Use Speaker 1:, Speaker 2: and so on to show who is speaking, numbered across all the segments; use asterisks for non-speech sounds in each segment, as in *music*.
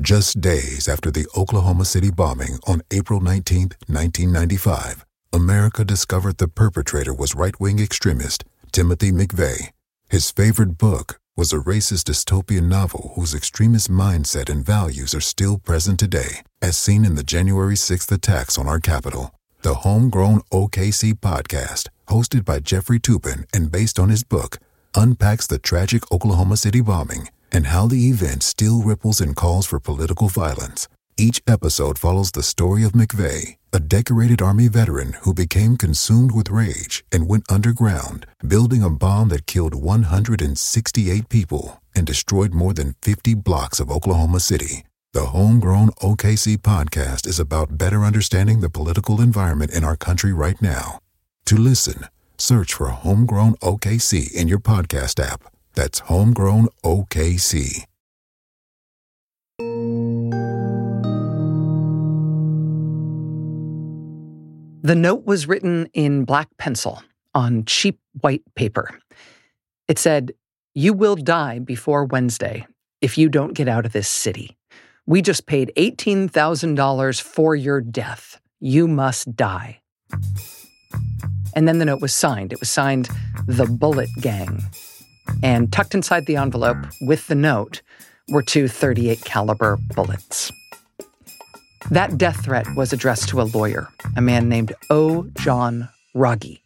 Speaker 1: Just days after the Oklahoma City bombing on April 19, 1995, America discovered the perpetrator was right wing extremist Timothy McVeigh. His favorite book was a racist dystopian novel whose extremist mindset and values are still present today, as seen in the January 6th attacks on our capital. The Homegrown OKC podcast, hosted by Jeffrey Toobin and based on his book, unpacks the tragic Oklahoma City bombing and how the event still ripples and calls for political violence. Each episode follows the story of McVeigh, a decorated Army veteran who became consumed with rage and went underground, building a bomb that killed 168 people and destroyed more than 50 blocks of Oklahoma City. The Homegrown OKC podcast is about better understanding the political environment in our country right now. To listen, search for Homegrown OKC in your podcast app. That's Homegrown OKC.
Speaker 2: The note was written in black pencil on cheap white paper. It said, You will die before Wednesday if you don't get out of this city. We just paid $18,000 for your death. You must die. And then the note was signed. It was signed The Bullet Gang. And tucked inside the envelope with the note were two 38 caliber bullets. That death threat was addressed to a lawyer, a man named O. John Rogge.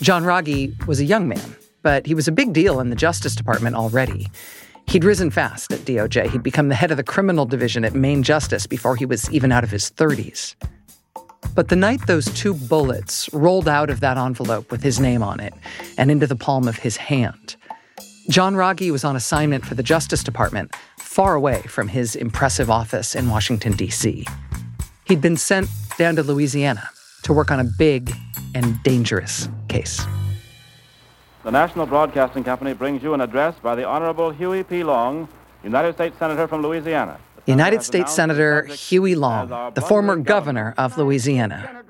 Speaker 2: John Rogge was a young man, but he was a big deal in the Justice Department already. He'd risen fast at DOJ. He'd become the head of the criminal division at Main Justice before he was even out of his 30s. But the night those two bullets rolled out of that envelope with his name on it and into the palm of his hand, John Rogge was on assignment for the Justice Department, far away from his impressive office in Washington, D.C. He'd been sent down to Louisiana to work on a big and dangerous case.
Speaker 3: The National Broadcasting Company brings you an address by the Honorable Huey P. Long, United States Senator from Louisiana.
Speaker 2: United States Senator Huey uh, Long, the former governor of Louisiana.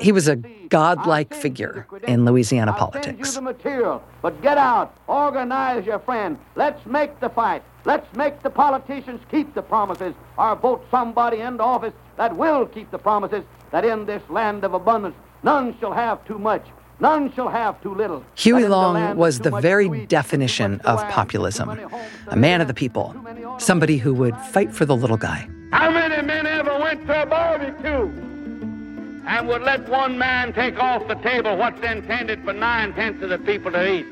Speaker 2: He was a godlike figure in Louisiana politics.
Speaker 4: the material, but get out, organize your friend. Let's make the fight. Let's make the politicians keep the promises, or vote somebody into office that will keep the promises. That in this land of abundance, none shall have too much. None shall have too little.
Speaker 2: Huey Long was the very definition of populism a man of the people, somebody who would fight for the little guy.
Speaker 4: How many men ever went to a barbecue and would let one man take off the table what's intended for nine tenths of the people to eat?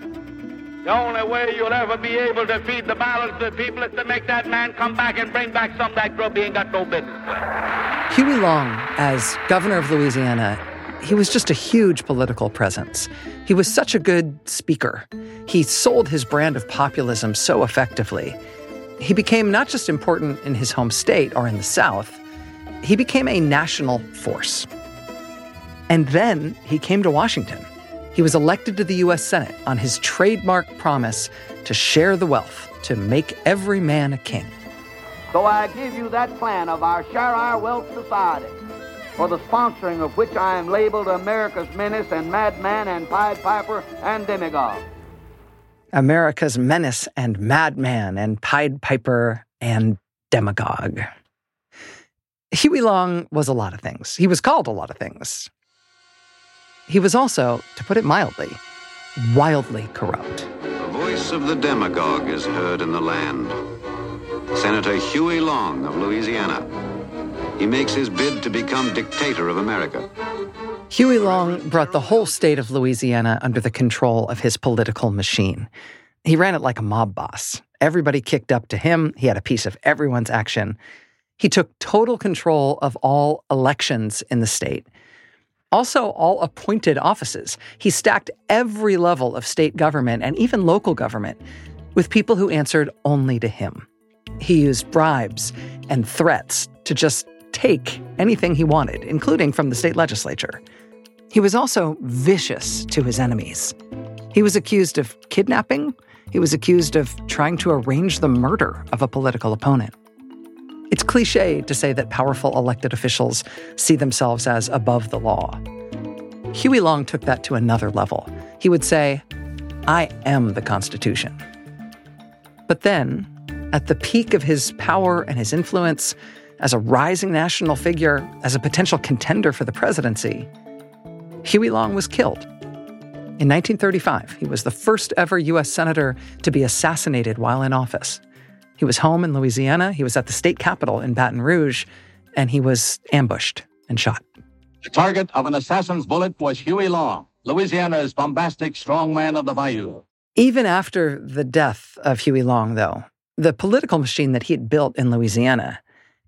Speaker 4: The only way you'll ever be able to feed the balance of the people is to make that man come back and bring back some of that grub he ain't got no business with.
Speaker 2: Huey Long, as governor of Louisiana, he was just a huge political presence. He was such a good speaker. He sold his brand of populism so effectively. He became not just important in his home state or in the South, he became a national force. And then he came to Washington. He was elected to the U.S. Senate on his trademark promise to share the wealth, to make every man a king.
Speaker 4: So I give you that plan of our Share Our Wealth Society, for the sponsoring of which I am labeled America's Menace and Madman and Pied Piper and Demagogue.
Speaker 2: America's menace and madman and Pied Piper and demagogue. Huey Long was a lot of things. He was called a lot of things. He was also, to put it mildly, wildly corrupt.
Speaker 5: The voice of the demagogue is heard in the land. Senator Huey Long of Louisiana. He makes his bid to become dictator of America.
Speaker 2: Huey Long brought the whole state of Louisiana under the control of his political machine. He ran it like a mob boss. Everybody kicked up to him. He had a piece of everyone's action. He took total control of all elections in the state. Also, all appointed offices. He stacked every level of state government and even local government with people who answered only to him. He used bribes and threats to just take anything he wanted, including from the state legislature. He was also vicious to his enemies. He was accused of kidnapping. He was accused of trying to arrange the murder of a political opponent. It's cliche to say that powerful elected officials see themselves as above the law. Huey Long took that to another level. He would say, I am the Constitution. But then, at the peak of his power and his influence, as a rising national figure, as a potential contender for the presidency, Huey Long was killed. In 1935, he was the first ever U.S. Senator to be assassinated while in office. He was home in Louisiana, he was at the state capitol in Baton Rouge, and he was ambushed and shot.
Speaker 6: The target of an assassin's bullet was Huey Long, Louisiana's bombastic strongman of the bayou.
Speaker 2: Even after the death of Huey Long, though, the political machine that he had built in Louisiana,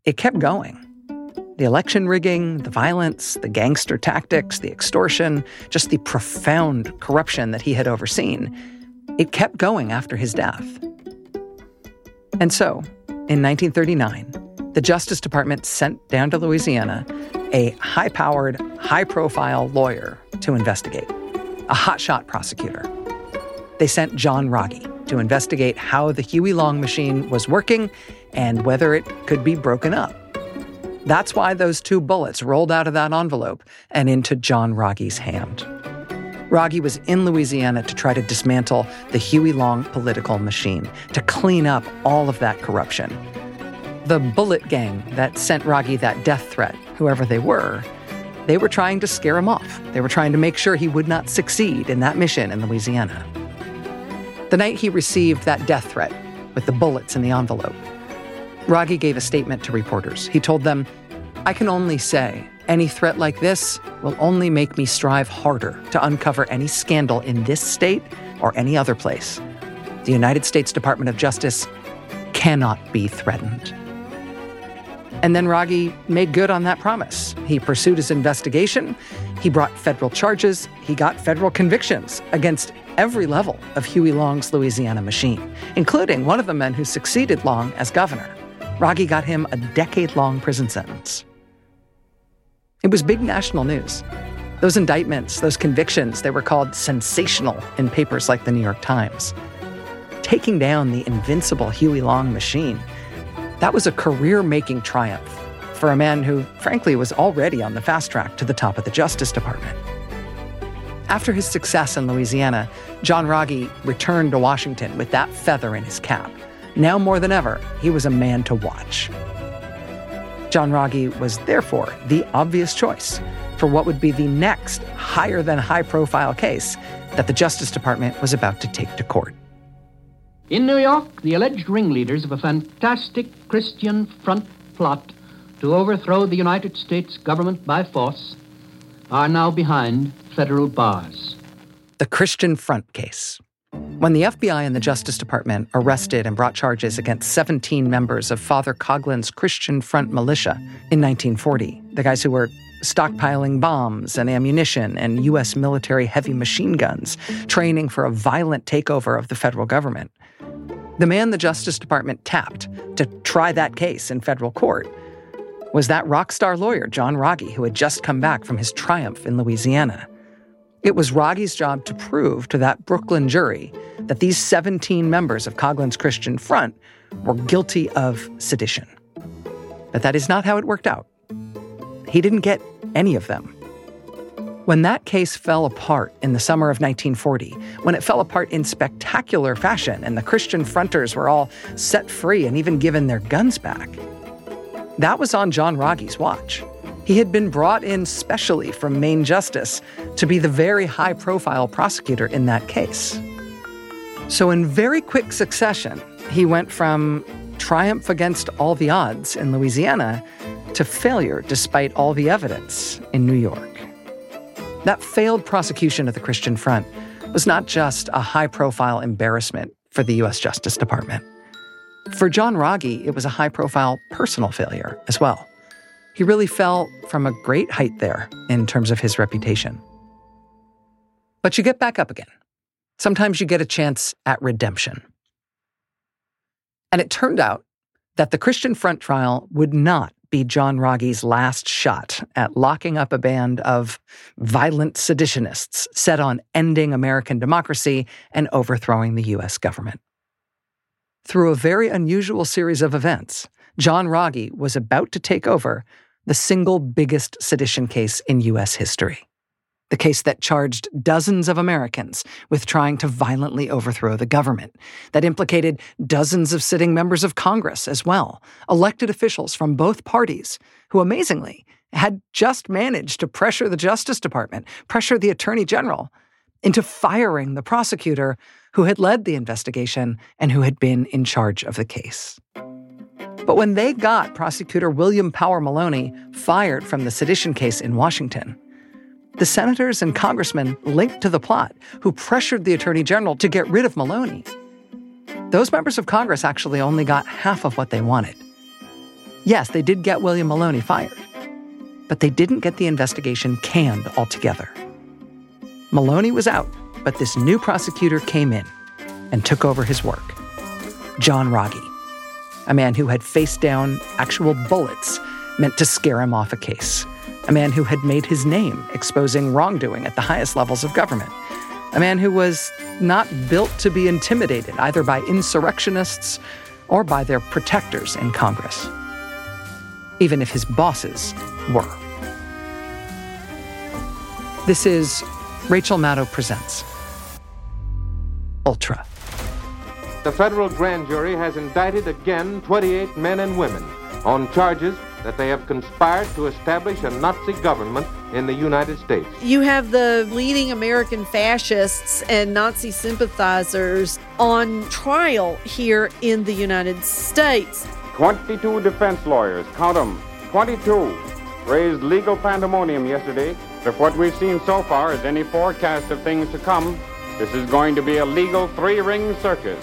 Speaker 2: it kept going. The election rigging, the violence, the gangster tactics, the extortion, just the profound corruption that he had overseen, it kept going after his death. And so, in 1939, the Justice Department sent down to Louisiana a high powered, high profile lawyer to investigate, a hotshot prosecutor. They sent John Rogge to investigate how the Huey Long machine was working and whether it could be broken up. That's why those two bullets rolled out of that envelope and into John Rogge's hand. Rogge was in Louisiana to try to dismantle the Huey Long political machine, to clean up all of that corruption. The bullet gang that sent Rogge that death threat, whoever they were, they were trying to scare him off. They were trying to make sure he would not succeed in that mission in Louisiana. The night he received that death threat with the bullets in the envelope, Rogge gave a statement to reporters. He told them, I can only say any threat like this will only make me strive harder to uncover any scandal in this state or any other place. The United States Department of Justice cannot be threatened. And then Rogge made good on that promise. He pursued his investigation, he brought federal charges, he got federal convictions against every level of Huey Long's Louisiana machine, including one of the men who succeeded Long as governor. Rogge got him a decade long prison sentence. It was big national news. Those indictments, those convictions, they were called sensational in papers like the New York Times. Taking down the invincible Huey Long machine that was a career making triumph for a man who, frankly, was already on the fast track to the top of the Justice Department. After his success in Louisiana, John Rogge returned to Washington with that feather in his cap. Now more than ever, he was a man to watch. John Rogge was therefore the obvious choice for what would be the next higher than high profile case that the Justice Department was about to take to court.
Speaker 7: In New York, the alleged ringleaders of a fantastic Christian front plot to overthrow the United States government by force are now behind federal bars.
Speaker 2: The Christian Front case. When the FBI and the Justice Department arrested and brought charges against 17 members of Father Coughlin's Christian Front militia in 1940, the guys who were stockpiling bombs and ammunition and U.S. military heavy machine guns, training for a violent takeover of the federal government, the man the Justice Department tapped to try that case in federal court was that rock star lawyer, John Rogge, who had just come back from his triumph in Louisiana. It was Rogge's job to prove to that Brooklyn jury that these 17 members of Coughlin's Christian Front were guilty of sedition. But that is not how it worked out. He didn't get any of them. When that case fell apart in the summer of 1940, when it fell apart in spectacular fashion and the Christian fronters were all set free and even given their guns back, that was on John Rogge's watch. He had been brought in specially from Main Justice to be the very high profile prosecutor in that case. So, in very quick succession, he went from triumph against all the odds in Louisiana to failure despite all the evidence in New York. That failed prosecution of the Christian Front was not just a high profile embarrassment for the U.S. Justice Department. For John Rogge, it was a high profile personal failure as well. He really fell from a great height there in terms of his reputation. But you get back up again. Sometimes you get a chance at redemption. And it turned out that the Christian Front trial would not be John Rogge's last shot at locking up a band of violent seditionists set on ending American democracy and overthrowing the U.S. government. Through a very unusual series of events, John Rogge was about to take over the single biggest sedition case in U.S. history. the case that charged dozens of Americans with trying to violently overthrow the government, that implicated dozens of sitting members of Congress as well, elected officials from both parties, who amazingly had just managed to pressure the Justice Department, pressure the Attorney General into firing the prosecutor who had led the investigation and who had been in charge of the case. But when they got prosecutor William Power Maloney fired from the sedition case in Washington, the senators and congressmen linked to the plot who pressured the attorney general to get rid of Maloney, those members of Congress actually only got half of what they wanted. Yes, they did get William Maloney fired, but they didn't get the investigation canned altogether. Maloney was out, but this new prosecutor came in and took over his work. John Rogge, a man who had faced down actual bullets meant to scare him off a case, a man who had made his name exposing wrongdoing at the highest levels of government, a man who was not built to be intimidated either by insurrectionists or by their protectors in Congress, even if his bosses were. This is Rachel Maddow Presents Ultra.
Speaker 8: The federal grand jury has indicted again 28 men and women on charges that they have conspired to establish a Nazi government in the United States.
Speaker 9: You have the leading American fascists and Nazi sympathizers on trial here in the United States.
Speaker 3: 22 defense lawyers, count them, 22, raised legal pandemonium yesterday. If what we've seen so far is any forecast of things to come, this is going to be a legal three ring circus.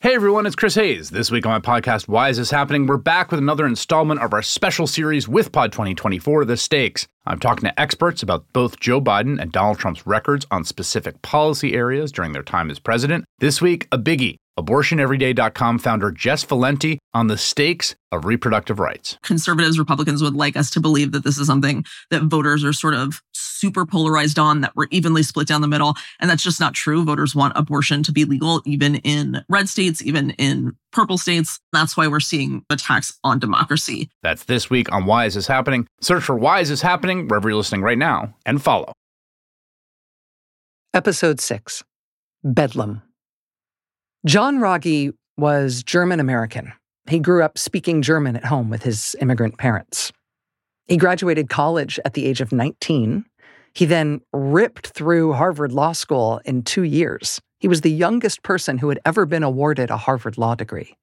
Speaker 10: Hey everyone, it's Chris Hayes. This week on my podcast, Why Is This Happening? We're back with another installment of our special series with Pod 2024, The Stakes. I'm talking to experts about both Joe Biden and Donald Trump's records on specific policy areas during their time as president. This week, a biggie. AbortionEveryday.com founder Jess Valenti on the stakes of reproductive rights.
Speaker 11: conservatives, Republicans would like us to believe that this is something that voters are sort of super polarized on, that we're evenly split down the middle. And that's just not true. Voters want abortion to be legal, even in red states, even in purple states. That's why we're seeing attacks on democracy.
Speaker 10: That's this week on Why Is This Happening? Search for Why Is This Happening wherever you're listening right now and follow.
Speaker 2: Episode 6 Bedlam. John Rogge was German American. He grew up speaking German at home with his immigrant parents. He graduated college at the age of 19. He then ripped through Harvard Law School in two years. He was the youngest person who had ever been awarded a Harvard Law degree.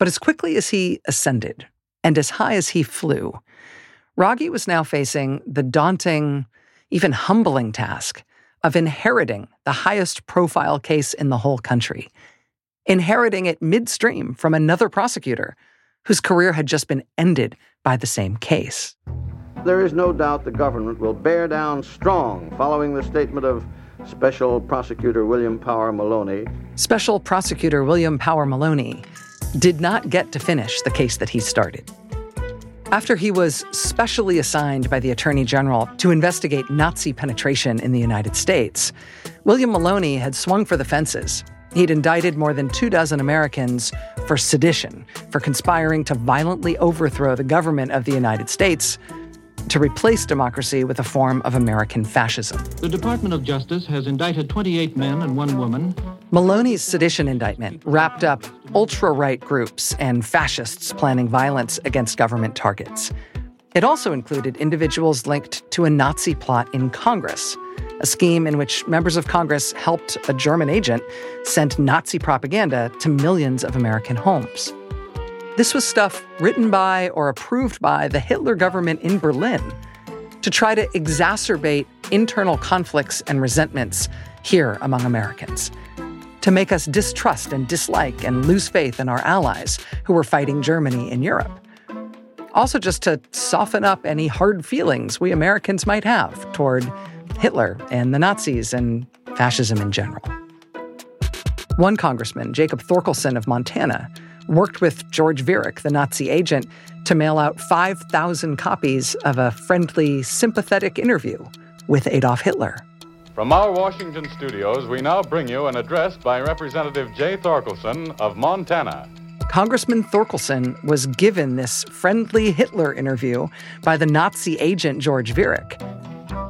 Speaker 2: But as quickly as he ascended and as high as he flew, Rogge was now facing the daunting, even humbling task of inheriting the highest profile case in the whole country, inheriting it midstream from another prosecutor whose career had just been ended by the same case.
Speaker 12: There is no doubt the government will bear down strong following the statement of Special Prosecutor William Power Maloney.
Speaker 2: Special Prosecutor William Power Maloney did not get to finish the case that he started. After he was specially assigned by the Attorney General to investigate Nazi penetration in the United States, William Maloney had swung for the fences. He'd indicted more than two dozen Americans for sedition, for conspiring to violently overthrow the government of the United States to replace democracy with a form of American fascism.
Speaker 7: The Department of Justice has indicted 28 men and one woman.
Speaker 2: Maloney's sedition indictment wrapped up ultra right groups and fascists planning violence against government targets. It also included individuals linked to a Nazi plot in Congress, a scheme in which members of Congress helped a German agent send Nazi propaganda to millions of American homes. This was stuff written by or approved by the Hitler government in Berlin. to try to exacerbate internal conflicts and resentments here among Americans, to make us distrust and dislike and lose faith in our allies who were fighting Germany in Europe. Also, just to soften up any hard feelings we Americans might have toward Hitler and the Nazis and fascism in general. One congressman, Jacob Thorkelson of Montana, worked with George Viereck, the Nazi agent, to mail out 5,000 copies of a friendly, sympathetic interview with Adolf Hitler.
Speaker 13: From our Washington studios, we now bring you an address by Representative Jay Thorkelson of Montana.
Speaker 2: Congressman Thorkelson was given this friendly Hitler interview by the Nazi agent George Viereck.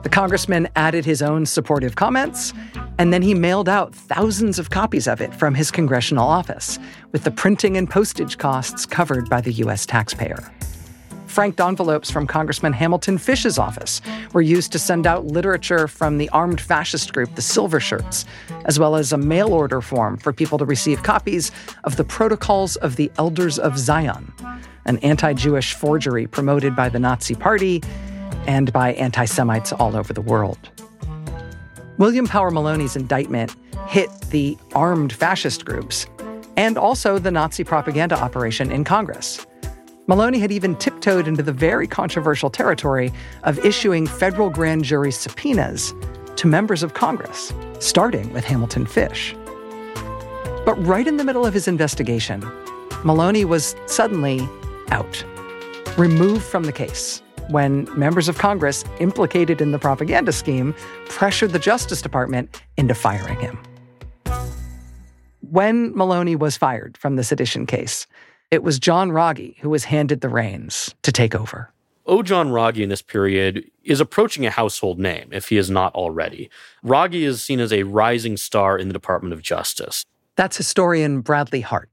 Speaker 2: The congressman added his own supportive comments, and then he mailed out thousands of copies of it from his congressional office, with the printing and postage costs covered by the U.S. taxpayer. Franked envelopes from Congressman Hamilton Fish's office were used to send out literature from the armed fascist group, the Silver Shirts, as well as a mail order form for people to receive copies of the Protocols of the Elders of Zion, an anti Jewish forgery promoted by the Nazi Party and by anti Semites all over the world. William Power Maloney's indictment hit the armed fascist groups and also the Nazi propaganda operation in Congress. Maloney had even tiptoed into the very controversial territory of issuing federal grand jury subpoenas to members of Congress, starting with Hamilton Fish. But right in the middle of his investigation, Maloney was suddenly out, removed from the case when members of Congress implicated in the propaganda scheme pressured the Justice Department into firing him. When Maloney was fired from the sedition case, it was John Rogge who was handed the reins to take over.
Speaker 14: O. John Rogge in this period is approaching a household name, if he is not already. Rogge is seen as a rising star in the Department of Justice.
Speaker 2: That's historian Bradley Hart.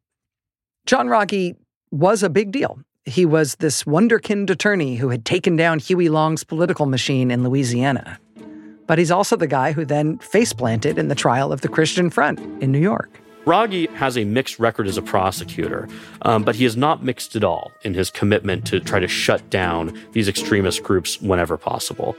Speaker 2: John Rogge was a big deal he was this wonderkind attorney who had taken down Huey Long's political machine in Louisiana. But he's also the guy who then face planted in the trial of the Christian Front in New York.
Speaker 14: Rogge has a mixed record as a prosecutor, um, but he is not mixed at all in his commitment to try to shut down these extremist groups whenever possible.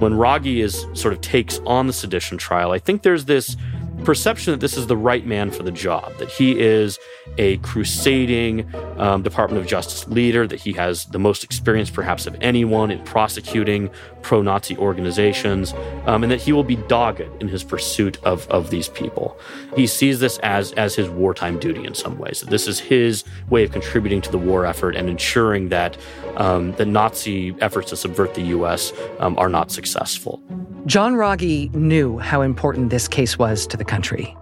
Speaker 14: When Rogge is sort of takes on the sedition trial, I think there's this perception that this is the right man for the job, that he is a crusading um, Department of Justice leader, that he has the most experience, perhaps, of anyone in prosecuting pro Nazi organizations, um, and that he will be dogged in his pursuit of, of these people. He sees this as, as his wartime duty in some ways, this is his way of contributing to the war effort and ensuring that um, the Nazi efforts to subvert the U.S. Um, are not successful.
Speaker 2: John Rogge knew how important this case was to the country.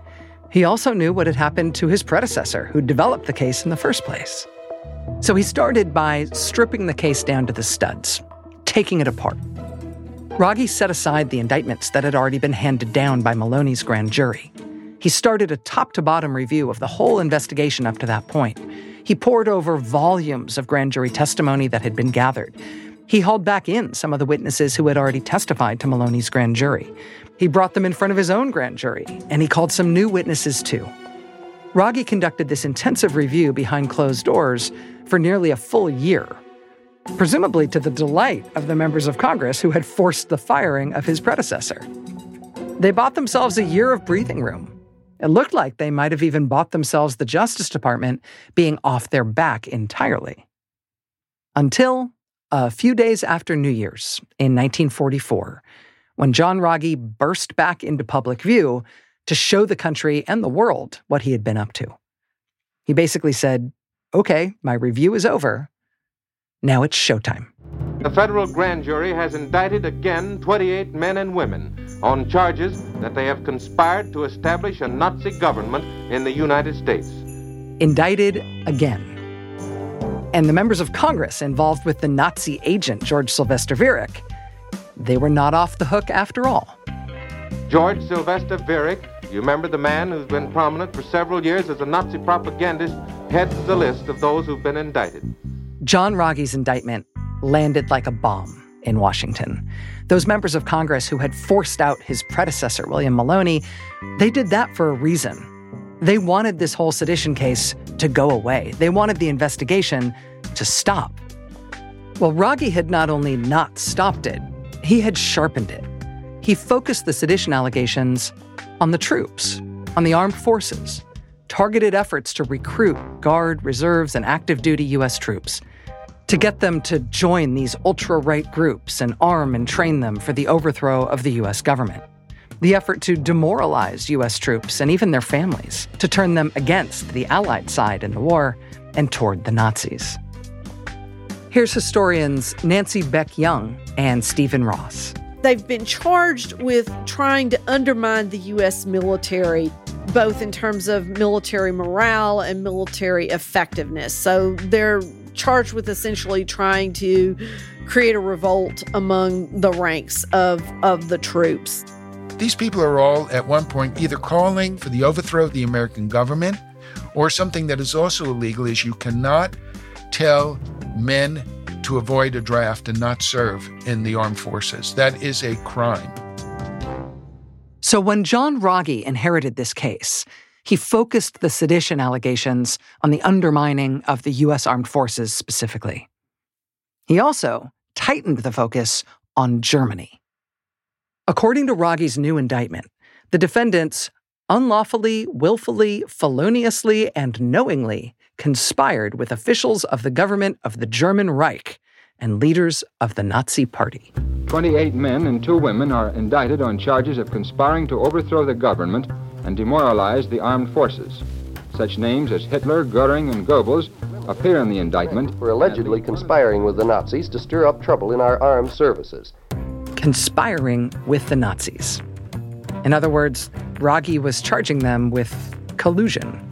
Speaker 2: He also knew what had happened to his predecessor, who developed the case in the first place. So he started by stripping the case down to the studs, taking it apart. Rogge set aside the indictments that had already been handed down by Maloney's grand jury. He started a top to bottom review of the whole investigation up to that point. He pored over volumes of grand jury testimony that had been gathered. He hauled back in some of the witnesses who had already testified to Maloney's grand jury. He brought them in front of his own grand jury, and he called some new witnesses too. Rogge conducted this intensive review behind closed doors for nearly a full year, presumably to the delight of the members of Congress who had forced the firing of his predecessor. They bought themselves a year of breathing room. It looked like they might have even bought themselves the Justice Department being off their back entirely. Until a few days after New Year's in 1944, when John Rogge burst back into public view to show the country and the world what he had been up to. He basically said, Okay, my review is over. Now it's showtime.
Speaker 8: The federal grand jury has indicted again 28 men and women on charges that they have conspired to establish a Nazi government in the United States.
Speaker 2: Indicted again. And the members of Congress involved with the Nazi agent George Sylvester Viereck they were not off the hook after all.
Speaker 8: George Sylvester Viereck, you remember the man who's been prominent for several years as a Nazi propagandist, heads the list of those who've been indicted.
Speaker 2: John Rogge's indictment landed like a bomb in Washington. Those members of Congress who had forced out his predecessor, William Maloney, they did that for a reason. They wanted this whole sedition case to go away. They wanted the investigation to stop. Well, Rogge had not only not stopped it, he had sharpened it. He focused the sedition allegations on the troops, on the armed forces, targeted efforts to recruit Guard, reserves, and active duty U.S. troops, to get them to join these ultra right groups and arm and train them for the overthrow of the U.S. government. The effort to demoralize U.S. troops and even their families, to turn them against the Allied side in the war and toward the Nazis. Here's historians Nancy Beck Young and Steven Ross.
Speaker 9: They've been charged with trying to undermine the U.S. military, both in terms of military morale and military effectiveness. So they're charged with essentially trying to create a revolt among the ranks of, of the troops.
Speaker 15: These people are all at one point either calling for the overthrow of the American government or something that is also illegal is you cannot tell men to avoid a draft and not serve in the armed forces. That is a crime.
Speaker 2: So when John Rogge inherited this case, he focused the sedition allegations on the undermining of the U.S. armed forces specifically. He also tightened the focus on Germany. According to Rogge's new indictment, the defendants unlawfully, willfully, feloniously, and knowingly conspired with officials of the government of the German Reich and leaders of the Nazi Party.
Speaker 16: 28 men and two women are indicted on charges of conspiring to overthrow the government and demoralize the armed forces. Such names as Hitler, Goering, and Goebbels appear in the indictment.
Speaker 17: For allegedly conspiring with the Nazis to stir up trouble in our armed services.
Speaker 2: Conspiring with the Nazis. In other words, Rogge was charging them with collusion.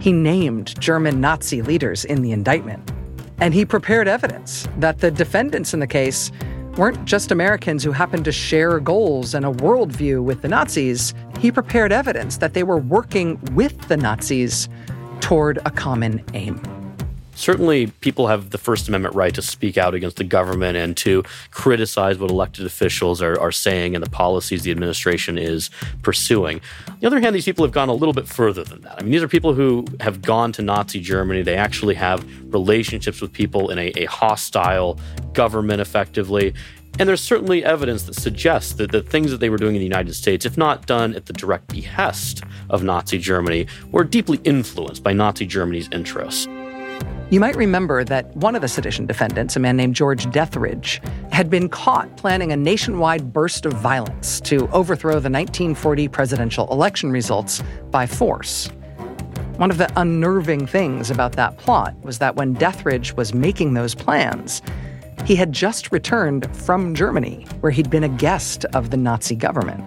Speaker 2: He named German Nazi leaders in the indictment. And he prepared evidence that the defendants in the case weren't just Americans who happened to share goals and a worldview with the Nazis. He prepared evidence that they were working with the Nazis toward a common aim
Speaker 14: certainly people have the First Amendment right to speak out against the government and to criticize what elected officials are, are saying and the policies the administration is pursuing. On the other hand, these people have gone a little bit further than that. I mean, these are people who have gone to Nazi Germany. They actually have relationships with people in a, a hostile government effectively. And there's certainly evidence that suggests that the things that they were doing in the United States, if not done at the direct behest of Nazi Germany, were deeply influenced by Nazi Germany's interests.
Speaker 2: You might remember that one of the sedition defendants, a man named George Deatherage, had been caught planning a nationwide burst of violence to overthrow the 1940 presidential election results by force. One of the unnerving things about that plot was that when Deatherage was making those plans, he had just returned from Germany, where he'd been a guest of the Nazi government.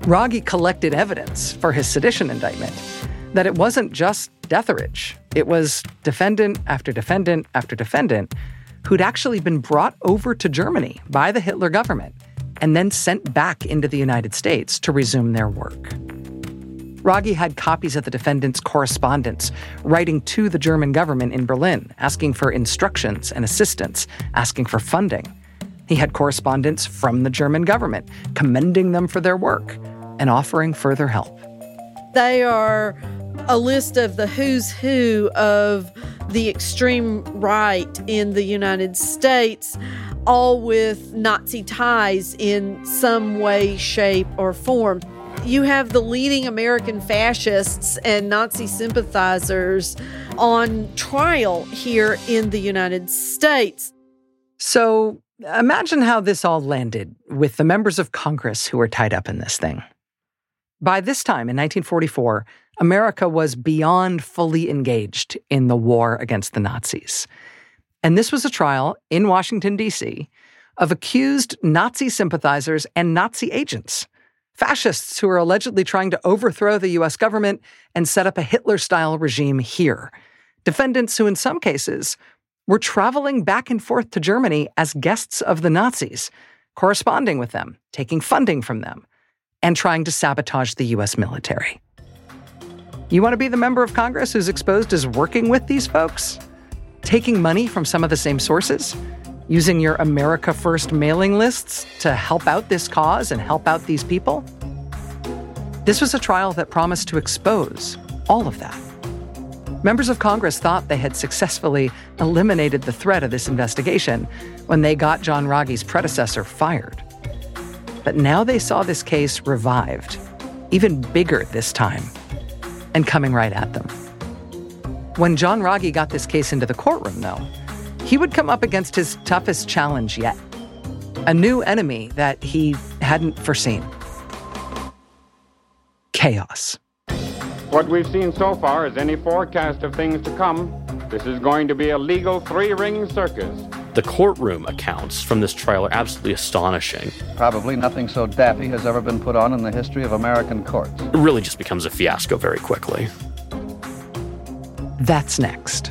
Speaker 2: Rogge collected evidence for his sedition indictment that it wasn't just Deatherage. It was defendant after defendant after defendant who'd actually been brought over to Germany by the Hitler government and then sent back into the United States to resume their work. Rogge had copies of the defendant's correspondence, writing to the German government in Berlin, asking for instructions and assistance, asking for funding. He had correspondence from the German government, commending them for their work and offering further help.
Speaker 9: They are a list of the who's who of the extreme right in the United States, all with Nazi ties in some way, shape, or form. You have the leading American fascists and Nazi sympathizers on trial here in the United States.
Speaker 2: So imagine how this all landed with the members of Congress who were tied up in this thing. By this time in 1944, America was beyond fully engaged in the war against the Nazis. And this was a trial in Washington, D.C., of accused Nazi sympathizers and Nazi agents, fascists who are allegedly trying to overthrow the U.S. government and set up a Hitler style regime here. Defendants who, in some cases, were traveling back and forth to Germany as guests of the Nazis, corresponding with them, taking funding from them, and trying to sabotage the U.S. military. You want to be the member of Congress who's exposed as working with these folks? Taking money from some of the same sources? Using your America First mailing lists to help out this cause and help out these people? This was a trial that promised to expose all of that. Members of Congress thought they had successfully eliminated the threat of this investigation when they got John Rogge's predecessor fired. But now they saw this case revived, even bigger this time, and coming right at them. When John Rogge got this case into the courtroom, though, he would come up against his toughest challenge yet a new enemy that he hadn't foreseen chaos.
Speaker 3: What we've seen so far is any forecast of things to come. This is going to be a legal three ring circus.
Speaker 14: The courtroom accounts from this trial are absolutely astonishing.
Speaker 12: Probably nothing so daffy has ever been put on in the history of American courts.
Speaker 14: It really just becomes a fiasco very quickly.
Speaker 2: That's next.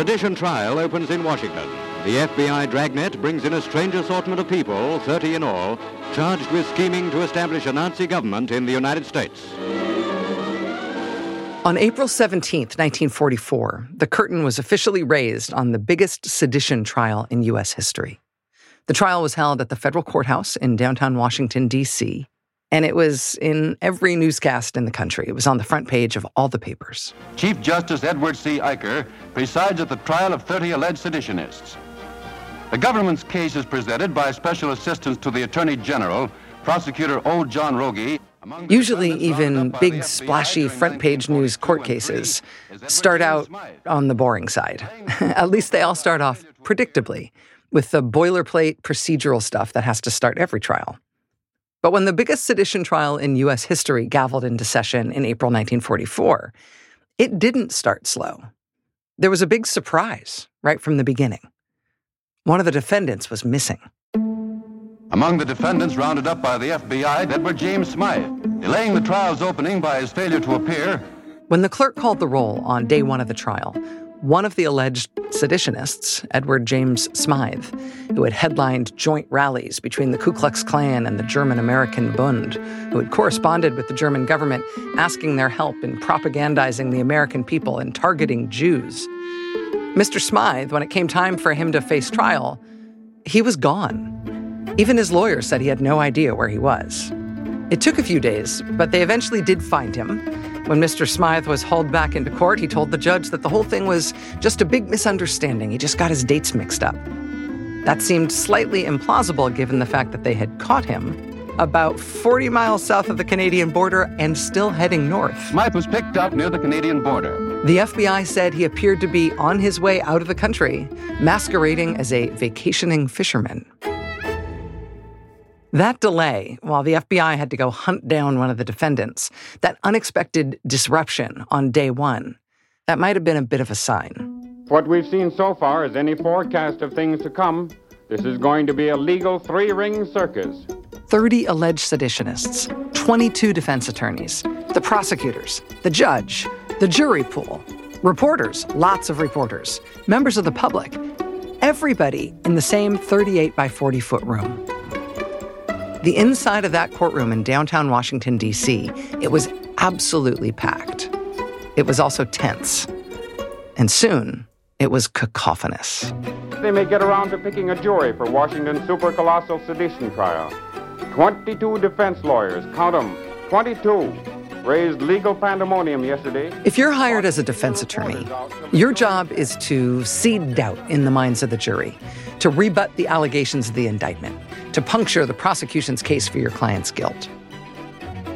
Speaker 5: Sedition trial opens in Washington. The FBI dragnet brings in a strange assortment of people, 30 in all, charged with scheming to establish a Nazi government in the United States.
Speaker 2: On April 17, 1944, the curtain was officially raised on the biggest sedition trial in U.S. history. The trial was held at the federal courthouse in downtown Washington, D.C., and it was in every newscast in the country. It was on the front page of all the papers.
Speaker 18: Chief Justice Edward C. Eicher presides at the trial of 30 alleged seditionists. The government's case is presented by Special Assistant to the Attorney General, Prosecutor O. John Rogge.
Speaker 2: Usually, even big, splashy front page news court cases start out on the boring side. *laughs* At least they all start off predictably with the boilerplate procedural stuff that has to start every trial. But when the biggest sedition trial in U.S. history gavelled into session in April 1944, it didn't start slow. There was a big surprise right from the beginning. One of the defendants was missing.
Speaker 18: Among the defendants rounded up by the FBI, Edward James Smythe, delaying the trial's opening by his failure to appear.
Speaker 2: When the clerk called the roll on day one of the trial, one of the alleged seditionists, Edward James Smythe, who had headlined joint rallies between the Ku Klux Klan and the German American Bund, who had corresponded with the German government asking their help in propagandizing the American people and targeting Jews. Mr. Smythe, when it came time for him to face trial, he was gone. Even his lawyer said he had no idea where he was. It took a few days, but they eventually did find him when Mr. Smythe was hauled back into court, he told the judge that the whole thing was just a big misunderstanding. He just got his dates mixed up. That seemed slightly implausible given the fact that they had caught him about 40 miles south of the Canadian border and still heading north.
Speaker 18: Smythe was picked up near the Canadian border.
Speaker 2: The FBI said he appeared to be on his way out of the country, masquerading as a vacationing fisherman. That delay, while the FBI had to go hunt down one of the defendants, that unexpected disruption on day one, that might have been a bit of a sign.
Speaker 3: What we've seen so far is any forecast of things to come. This is going to be a legal three ring circus.
Speaker 2: 30 alleged seditionists, 22 defense attorneys, the prosecutors, the judge, the jury pool, reporters, lots of reporters, members of the public, everybody in the same 38 by 40 foot room. The inside of that courtroom in downtown Washington, D.C., it was absolutely packed. It was also tense. And soon, it was cacophonous.
Speaker 3: They may get around to picking a jury for Washington's supercolossal sedition trial. 22 defense lawyers, count them, 22. raised legal pandemonium yesterday.
Speaker 2: If you're hired as a defense attorney, your job is to seed doubt in the minds of the jury, to rebut the allegations of the indictment, to puncture the prosecution's case for your client's guilt.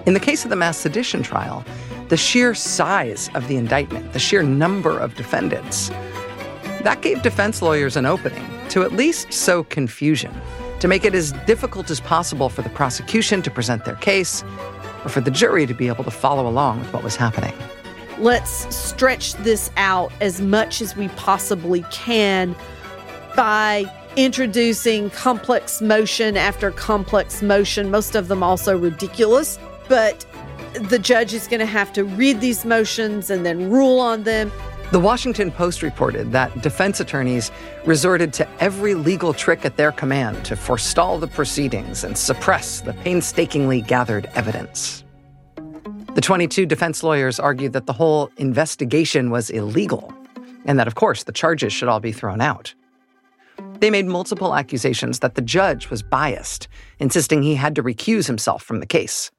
Speaker 2: In the case of the mass sedition trial, the sheer size of the indictment, the sheer number of defendants, that gave defense lawyers an opening to at least sow confusion, to make it as difficult as possible for the prosecution to present their case or for the jury to be able to follow along with what was happening.
Speaker 9: Let's stretch this out as much as we possibly can by introducing complex motion after complex motion, most of them also ridiculous. But the judge is going to have to read these motions and then rule on them.
Speaker 2: The Washington Post reported that defense attorneys resorted to every legal trick at their command to forestall the proceedings and suppress the painstakingly gathered evidence. The 22 defense lawyers argued that the whole investigation was illegal and that, of course, the charges should all be thrown out. They made multiple accusations that the judge was biased, insisting he had to recuse himself from the case.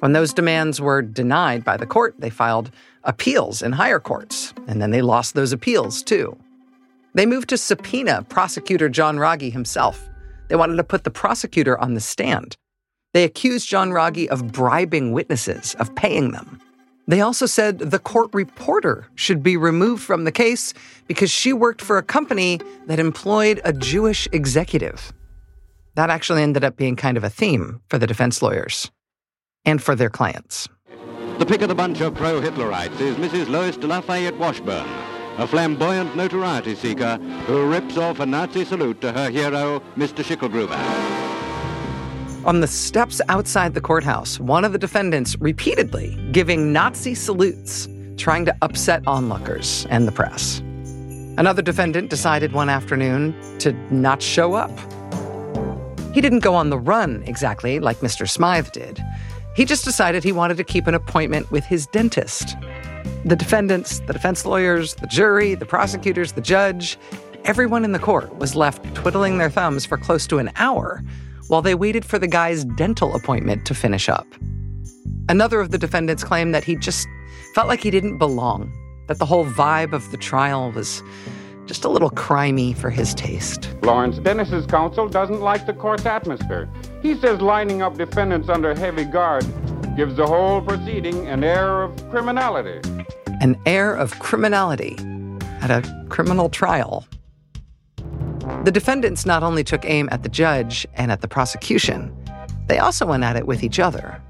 Speaker 2: When those demands were denied by the court, they filed appeals in higher courts, and then they lost those appeals too. They moved to subpoena prosecutor John Rogge himself. They wanted to put the prosecutor on the stand. They accused John Rogge of bribing witnesses, of paying them. They also said the court reporter should be removed from the case because she worked for a company that employed a Jewish executive. That actually ended up being kind of a theme for the defense lawyers and for their clients.
Speaker 5: The pick of the bunch of pro-Hitlerites is Mrs. Lois de Lafayette Washburn, a flamboyant notoriety seeker who rips off a Nazi salute to her hero, Mr. Schicklgruber.
Speaker 2: On the steps outside the courthouse, one of the defendants repeatedly giving Nazi salutes, trying to upset onlookers and the press. Another defendant decided one afternoon to not show up. He didn't go on the run exactly like Mr. Smythe did. He just decided he wanted to keep an appointment with his dentist. The defendants, the defense lawyers, the jury, the prosecutors, the judge, everyone in the court was left twiddling their thumbs for close to an hour while they waited for the guy's dental appointment to finish up. Another of the defendants claimed that he just felt like he didn't belong, that the whole vibe of the trial was just a little crimey for his taste.
Speaker 3: Lawrence Dennis's counsel doesn't like the court's atmosphere. He says lining up defendants under heavy guard gives the whole proceeding an air of criminality.
Speaker 2: An air of criminality at a criminal trial. The defendants not only took aim at the judge and at the prosecution, they also went at it with each other.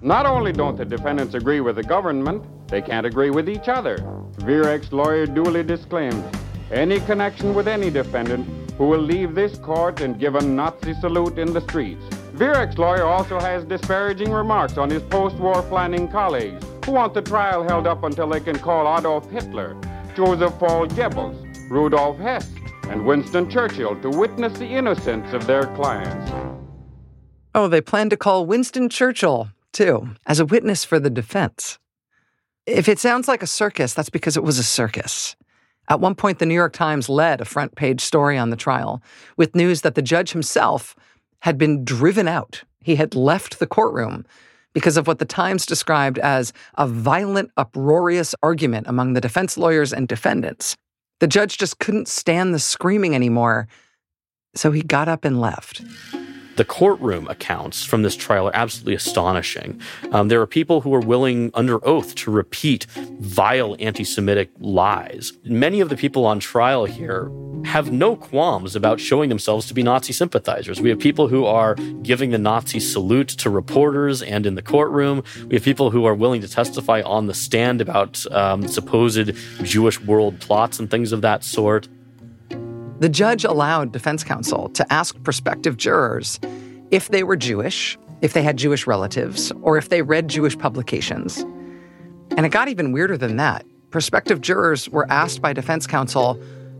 Speaker 3: Not only don't the defendants agree with the government, they can't agree with each other. Viereck's lawyer duly disclaims any connection with any defendant who will leave this court and give a Nazi salute in the streets. Viereck's lawyer also has disparaging remarks on his post-war planning colleagues who want the trial held up until they can call Adolf Hitler, Joseph Paul Goebbels, Rudolf Hess, and Winston Churchill to witness the innocence of their clients.
Speaker 2: Oh, they plan to call Winston Churchill, too, as a witness for the defense. If it sounds like a circus, that's because it was a circus. At one point, the New York Times led a front page story on the trial with news that the judge himself had been driven out. He had left the courtroom because of what the Times described as a violent, uproarious argument among the defense lawyers and defendants. The judge just couldn't stand the screaming anymore, so he got up and left.
Speaker 14: The courtroom accounts from this trial are absolutely astonishing. Um, there are people who are willing, under oath, to repeat vile anti Semitic lies. Many of the people on trial here have no qualms about showing themselves to be Nazi sympathizers. We have people who are giving the Nazi salute to reporters and in the courtroom. We have people who are willing to testify on the stand about um, supposed Jewish world plots and things of that sort.
Speaker 2: The judge allowed defense counsel to ask prospective jurors if they were Jewish, if they had Jewish relatives, or if they read Jewish publications. And it got even weirder than that. Prospective jurors were asked by defense counsel,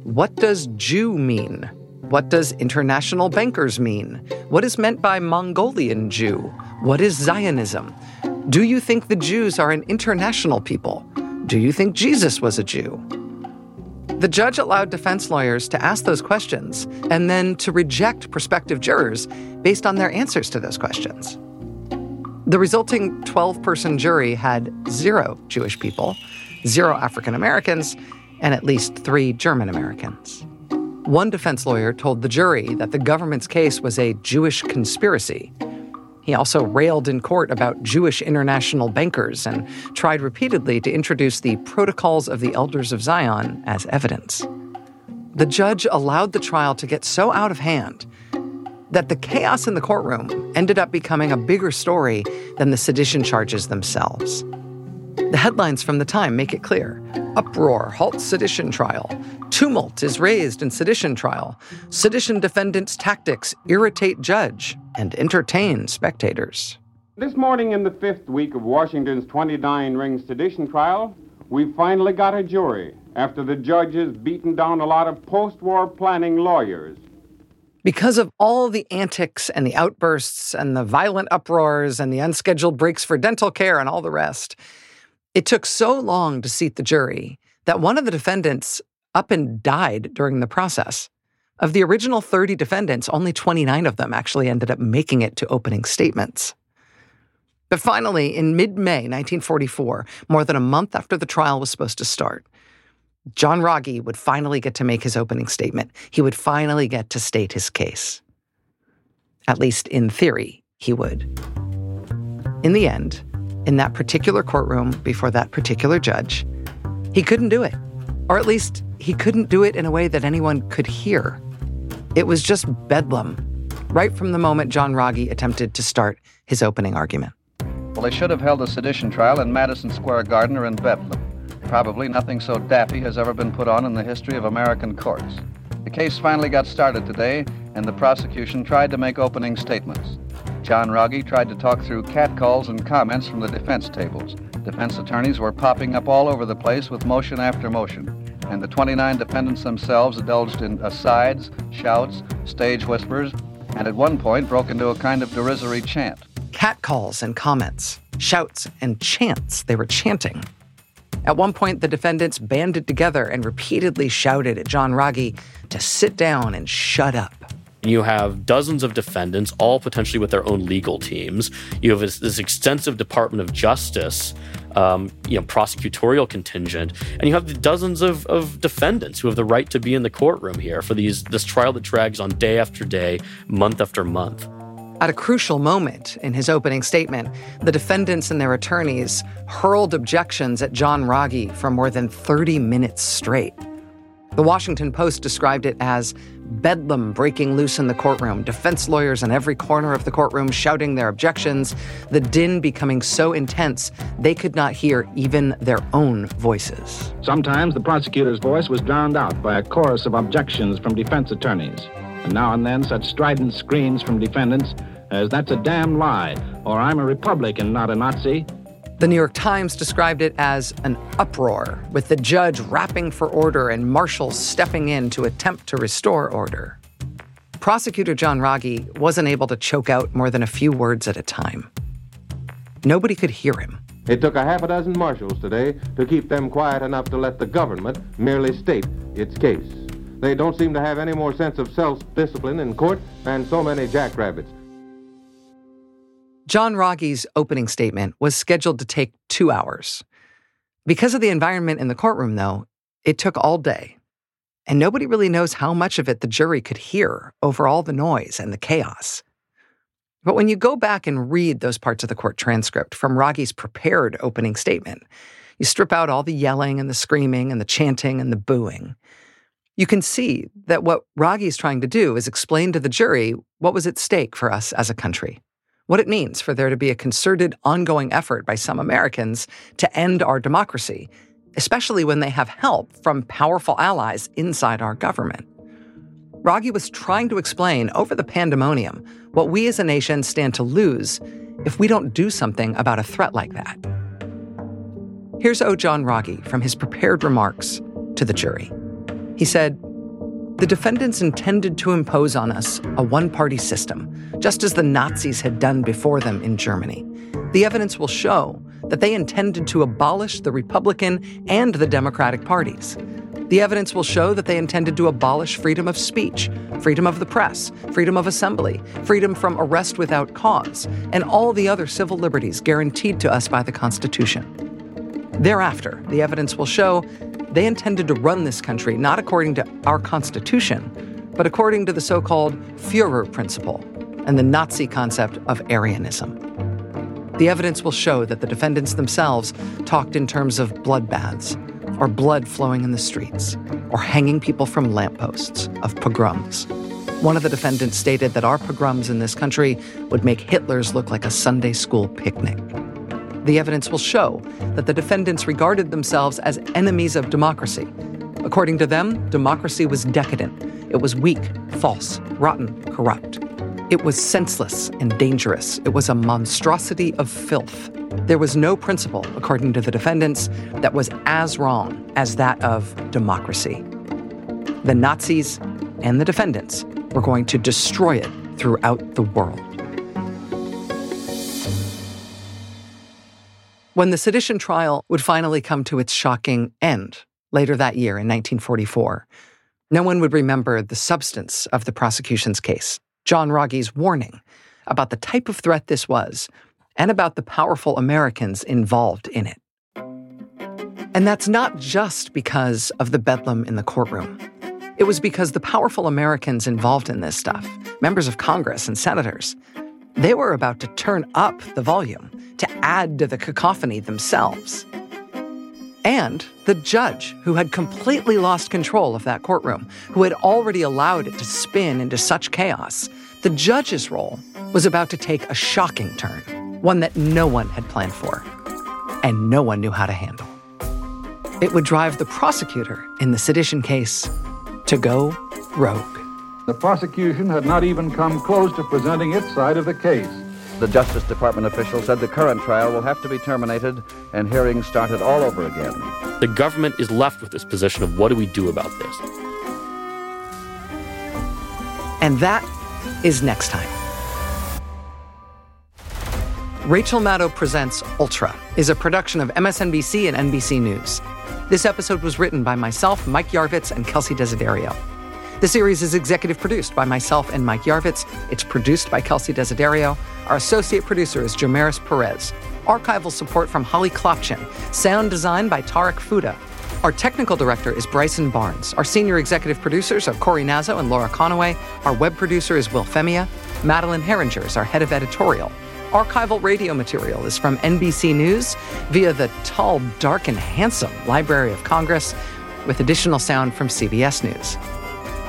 Speaker 2: What does Jew mean? What does international bankers mean? What is meant by Mongolian Jew? What is Zionism? Do you think the Jews are an international people? Do you think Jesus was a Jew? The judge allowed defense lawyers to ask those questions and then to reject prospective jurors based on their answers to those questions. The resulting 12 person jury had zero Jewish people, zero African Americans, and at least three German Americans. One defense lawyer told the jury that the government's case was a Jewish conspiracy. He also railed in court about Jewish international bankers and tried repeatedly to introduce the Protocols of the Elders of Zion as evidence. The judge allowed the trial to get so out of hand that the chaos in the courtroom ended up becoming a bigger story than the sedition charges themselves. The headlines from the time make it clear Uproar halts sedition trial. Tumult is raised in sedition trial. Sedition defendants' tactics irritate judge and entertain spectators.
Speaker 3: This morning, in the fifth week of Washington's 29 ring sedition trial, we finally got a jury after the judges beaten down a lot of post war planning lawyers.
Speaker 2: Because of all the antics and the outbursts and the violent uproars and the unscheduled breaks for dental care and all the rest, it took so long to seat the jury that one of the defendants up and died during the process. Of the original 30 defendants, only 29 of them actually ended up making it to opening statements. But finally, in mid May 1944, more than a month after the trial was supposed to start, John Rogge would finally get to make his opening statement. He would finally get to state his case. At least in theory, he would. In the end, in that particular courtroom before that particular judge, he couldn't do it. Or at least, he couldn't do it in a way that anyone could hear. It was just bedlam, right from the moment John Rogge attempted to start his opening argument.
Speaker 12: Well, they should have held a sedition trial in Madison Square Garden or in Bedlam. Probably nothing so daffy has ever been put on in the history of American courts. The case finally got started today, and the prosecution tried to make opening statements. John Rogge tried to talk through catcalls and comments from the defense tables. Defense attorneys were popping up all over the place with motion after motion, and the 29 defendants themselves indulged in asides, shouts, stage whispers, and at one point broke into a kind of derisory chant.
Speaker 2: Catcalls and comments, shouts and chants. They were chanting. At one point, the defendants banded together and repeatedly shouted at John Rogge to sit down and shut up.
Speaker 14: You have dozens of defendants, all potentially with their own legal teams. You have this, this extensive Department of Justice, um, you know, prosecutorial contingent, and you have the dozens of, of defendants who have the right to be in the courtroom here for these this trial that drags on day after day, month after month.
Speaker 2: At a crucial moment in his opening statement, the defendants and their attorneys hurled objections at John Rogge for more than 30 minutes straight. The Washington Post described it as bedlam breaking loose in the courtroom, defense lawyers in every corner of the courtroom shouting their objections, the din becoming so intense they could not hear even their own voices.
Speaker 19: Sometimes the prosecutor's voice was drowned out by a chorus of objections from defense attorneys, and now and then such strident screams from defendants as that's a damn lie, or I'm a Republican, not a Nazi.
Speaker 2: The New York Times described it as an uproar, with the judge rapping for order and marshals stepping in to attempt to restore order. Prosecutor John Rogge wasn't able to choke out more than a few words at a time. Nobody could hear him.
Speaker 8: It took a half a dozen marshals today to keep them quiet enough to let the government merely state its case. They don't seem to have any more sense of self discipline in court than so many jackrabbits.
Speaker 2: John Rogge's opening statement was scheduled to take two hours. Because of the environment in the courtroom, though, it took all day. And nobody really knows how much of it the jury could hear over all the noise and the chaos. But when you go back and read those parts of the court transcript from Rogge's prepared opening statement, you strip out all the yelling and the screaming and the chanting and the booing. You can see that what Rogge's trying to do is explain to the jury what was at stake for us as a country what it means for there to be a concerted, ongoing effort by some Americans to end our democracy, especially when they have help from powerful allies inside our government. Rogge was trying to explain over the pandemonium what we as a nation stand to lose if we don't do something about a threat like that. Here's O. John Rogge from his prepared remarks to the jury. He said, the defendants intended to impose on us a one party system, just as the Nazis had done before them in Germany. The evidence will show that they intended to abolish the Republican and the Democratic parties. The evidence will show that they intended to abolish freedom of speech, freedom of the press, freedom of assembly, freedom from arrest without cause, and all the other civil liberties guaranteed to us by the Constitution. Thereafter, the evidence will show they intended to run this country not according to our Constitution, but according to the so called Fuhrer principle and the Nazi concept of Aryanism. The evidence will show that the defendants themselves talked in terms of bloodbaths, or blood flowing in the streets, or hanging people from lampposts, of pogroms. One of the defendants stated that our pogroms in this country would make Hitler's look like a Sunday school picnic. The evidence will show that the defendants regarded themselves as enemies of democracy. According to them, democracy was decadent, it was weak, false, rotten, corrupt. It was senseless and dangerous. It was a monstrosity of filth. There was no principle, according to the defendants, that was as wrong as that of democracy. The Nazis and the defendants were going to destroy it throughout the world. When the sedition trial would finally come to its shocking end later that year in 1944, no one would remember the substance of the prosecution's case. John Rogge's warning about the type of threat this was and about the powerful Americans involved in it. And that's not just because of the bedlam in the courtroom. It was because the powerful Americans involved in this stuff, members of Congress and senators, they were about to turn up the volume to add to the cacophony themselves. And the judge, who had completely lost control of that courtroom, who had already allowed it to spin into such chaos, the judge's role was about to take a shocking turn, one that no one had planned for, and no one knew how to handle. It would drive the prosecutor in the sedition case to go rogue.
Speaker 20: The prosecution had not even come close to presenting its side of the case.
Speaker 12: The Justice Department official said the current trial will have to be terminated and hearings started all over again.
Speaker 14: The government is left with this position of what do we do about this?
Speaker 2: And that is next time. Rachel Maddow Presents Ultra is a production of MSNBC and NBC News. This episode was written by myself, Mike Yarvitz, and Kelsey Desiderio. The series is executive produced by myself and Mike Yarvitz. It's produced by Kelsey Desiderio. Our associate producer is Jamaris Perez. Archival support from Holly Klopchin. Sound design by Tarek Fuda. Our technical director is Bryson Barnes. Our senior executive producers are Cory Gnazzo and Laura Conaway. Our web producer is Will Femia. Madeline Herringer is our head of editorial. Archival radio material is from NBC News via the tall, dark, and handsome Library of Congress, with additional sound from CBS News.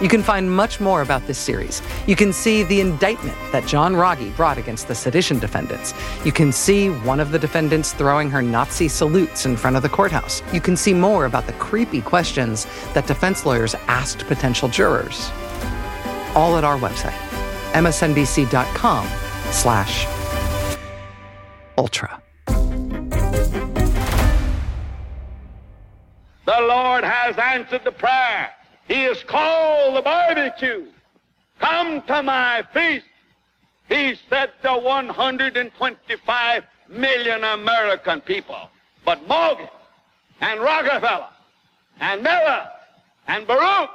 Speaker 2: You can find much more about this series. You can see the indictment that John Rogge brought against the sedition defendants. You can see one of the defendants throwing her Nazi salutes in front of the courthouse. You can see more about the creepy questions that defense lawyers asked potential jurors. All at our website, msnbc.com slash ultra.
Speaker 21: The Lord has answered the prayer. He has called the barbecue. Come to my feast. He said to 125 million American people. But Morgan and Rockefeller and Mellon and Baruch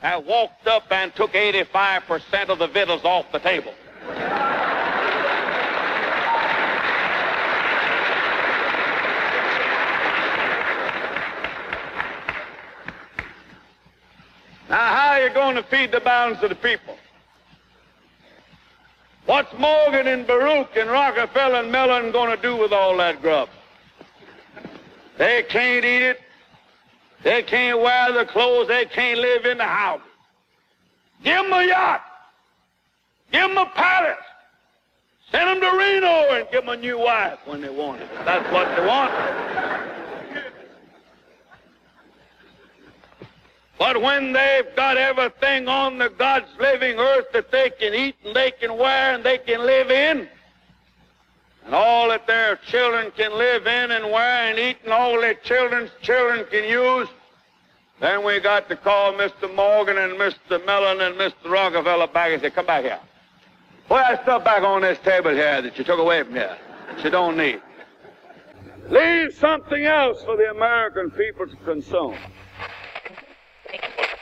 Speaker 21: have walked up and took 85% of the victuals off the table. Now, how are you going to feed the balance of the people? What's Morgan and Baruch and Rockefeller and Mellon going to do with all that grub? They can't eat it. They can't wear the clothes. They can't live in the house. Give them a yacht. Give them a palace. Send them to Reno and give them a new wife when they want it. That's what they want. But when they've got everything on the God's living earth that they can eat and they can wear and they can live in, and all that their children can live in and wear and eat and all their children's children can use, then we got to call Mr. Morgan and Mr. Mellon and Mr. Rockefeller back and say, come back here. Put that stuff back on this table here that you took away from here, that you don't need. Leave something else for the American people to consume. Thank you.